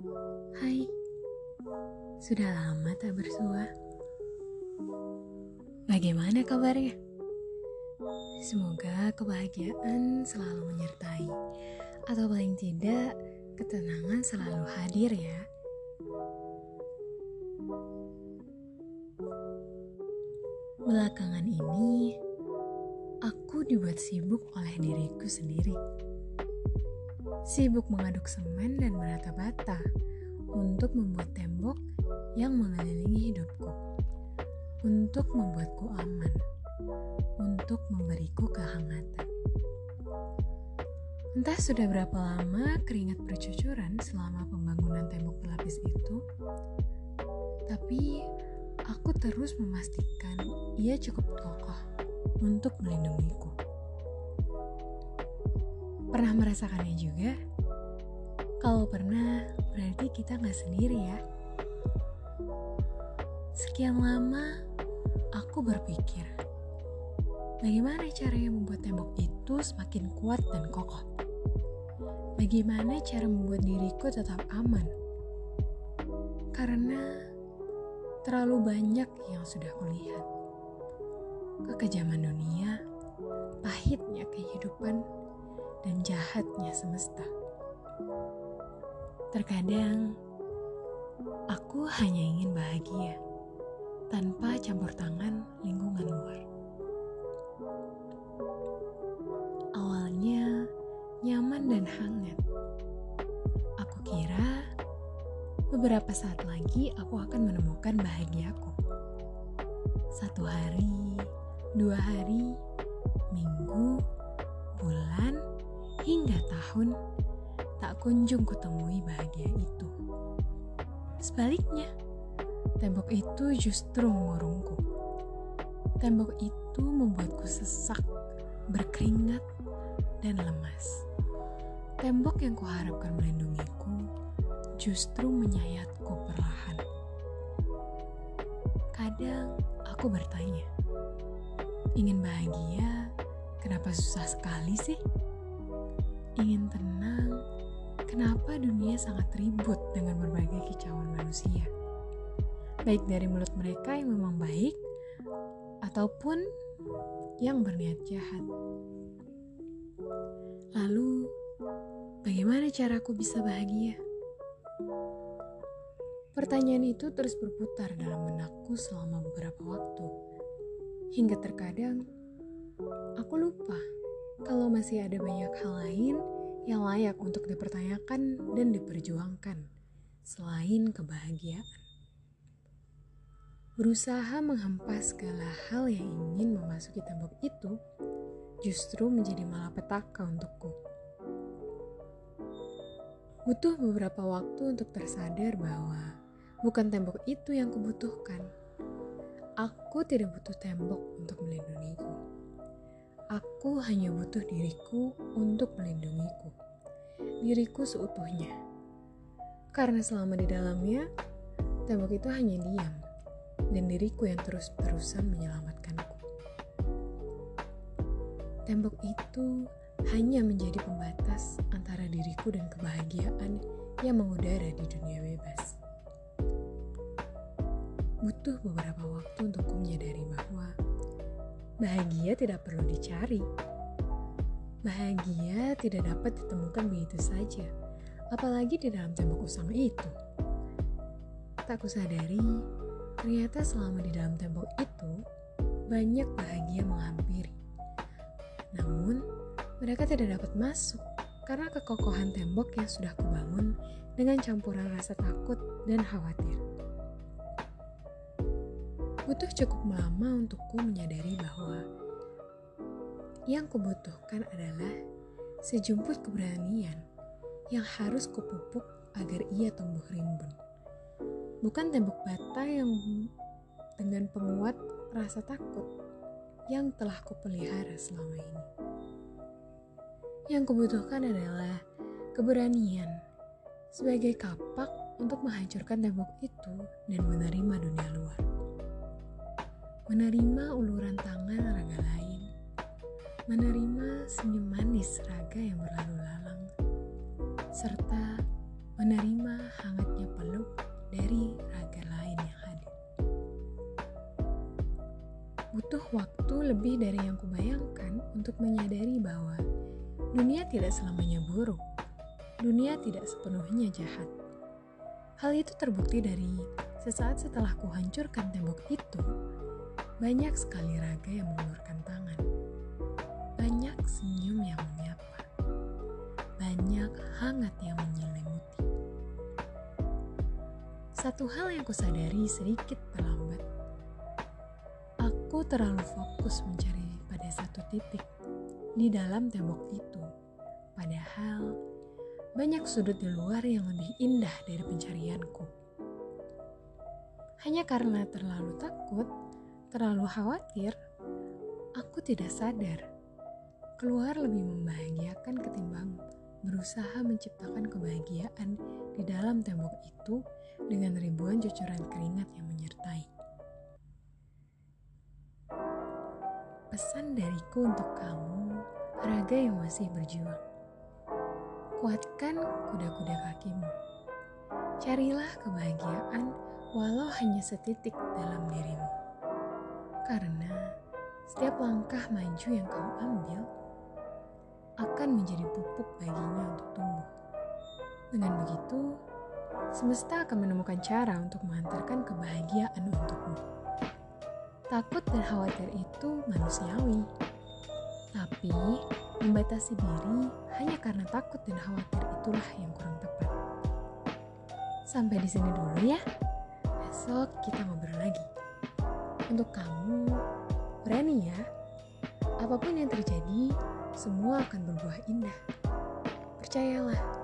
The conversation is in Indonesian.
Hai, sudah lama tak bersua. Bagaimana kabarnya? Semoga kebahagiaan selalu menyertai, atau paling tidak ketenangan selalu hadir ya. Belakangan ini, aku dibuat sibuk oleh diriku sendiri sibuk mengaduk semen dan menata bata untuk membuat tembok yang mengelilingi hidupku, untuk membuatku aman, untuk memberiku kehangatan. Entah sudah berapa lama keringat bercucuran selama pembangunan tembok pelapis itu, tapi aku terus memastikan ia cukup kokoh untuk melindungiku. Pernah merasakannya juga? Kalau pernah, berarti kita nggak sendiri ya. Sekian lama, aku berpikir, bagaimana caranya membuat tembok itu semakin kuat dan kokoh? Bagaimana cara membuat diriku tetap aman? Karena terlalu banyak yang sudah kulihat. Kekejaman dunia, pahitnya kehidupan, dan jahatnya semesta. Terkadang aku hanya ingin bahagia tanpa campur tangan lingkungan luar. Awalnya nyaman dan hangat. Aku kira beberapa saat lagi aku akan menemukan bahagiaku. Satu hari, dua hari, minggu, bulan, hingga tahun tak kunjung kutemui bahagia itu. Sebaliknya, tembok itu justru mengurungku. Tembok itu membuatku sesak, berkeringat, dan lemas. Tembok yang kuharapkan melindungiku justru menyayatku perlahan. Kadang aku bertanya, ingin bahagia, kenapa susah sekali sih? Ingin tenang, kenapa dunia sangat ribut dengan berbagai kicauan manusia? Baik dari mulut mereka yang memang baik, ataupun yang berniat jahat. Lalu, bagaimana caraku bisa bahagia? Pertanyaan itu terus berputar dalam benakku selama beberapa waktu, hingga terkadang aku lupa kalau masih ada banyak hal lain yang layak untuk dipertanyakan dan diperjuangkan selain kebahagiaan. Berusaha menghempas segala hal yang ingin memasuki tembok itu justru menjadi malapetaka untukku. Butuh beberapa waktu untuk tersadar bahwa bukan tembok itu yang kubutuhkan. Aku tidak butuh tembok untuk melindungiku. Aku hanya butuh diriku untuk melindungiku. Diriku seutuhnya. Karena selama di dalamnya, tembok itu hanya diam. Dan diriku yang terus-terusan menyelamatkanku. Tembok itu hanya menjadi pembatas antara diriku dan kebahagiaan yang mengudara di dunia bebas. Butuh beberapa waktu untuk menyadari bahwa Bahagia tidak perlu dicari. Bahagia tidak dapat ditemukan begitu saja, apalagi di dalam tembok usang itu. Tak kusadari, ternyata selama di dalam tembok itu, banyak bahagia menghampiri. Namun, mereka tidak dapat masuk karena kekokohan tembok yang sudah kubangun dengan campuran rasa takut dan khawatir. Butuh cukup lama untukku menyadari bahwa yang kubutuhkan adalah sejumput keberanian yang harus kupupuk agar ia tumbuh rimbun. Bukan tembok bata yang dengan penguat rasa takut yang telah kupelihara selama ini. Yang kubutuhkan adalah keberanian sebagai kapak untuk menghancurkan tembok itu dan menerima dunia luar menerima uluran tangan raga lain, menerima senyum manis raga yang berlalu lalang, serta menerima hangatnya peluk dari raga lain yang hadir. Butuh waktu lebih dari yang kubayangkan untuk menyadari bahwa dunia tidak selamanya buruk. Dunia tidak sepenuhnya jahat. Hal itu terbukti dari sesaat setelah kuhancurkan tembok itu, banyak sekali raga yang mengulurkan tangan. Banyak senyum yang menyapa. Banyak hangat yang menyelimuti. Satu hal yang kusadari sedikit terlambat Aku terlalu fokus mencari pada satu titik di dalam tembok itu. Padahal banyak sudut di luar yang lebih indah dari pencarianku. Hanya karena terlalu takut, terlalu khawatir, aku tidak sadar. Keluar lebih membahagiakan ketimbang berusaha menciptakan kebahagiaan di dalam tembok itu dengan ribuan cucuran keringat yang menyertai. Pesan dariku untuk kamu, raga yang masih berjuang. Kuatkan kuda-kuda kakimu. Carilah kebahagiaan walau hanya setitik dalam dirimu. Karena setiap langkah maju yang kau ambil akan menjadi pupuk baginya untuk tumbuh. Dengan begitu, semesta akan menemukan cara untuk mengantarkan kebahagiaan untukmu. Takut dan khawatir itu manusiawi. Tapi, membatasi diri hanya karena takut dan khawatir itulah yang kurang tepat. Sampai di sini dulu ya. Besok kita ngobrol lagi. Untuk kamu, berani ya. Apa pun yang terjadi, semua akan berbuah indah. Percayalah.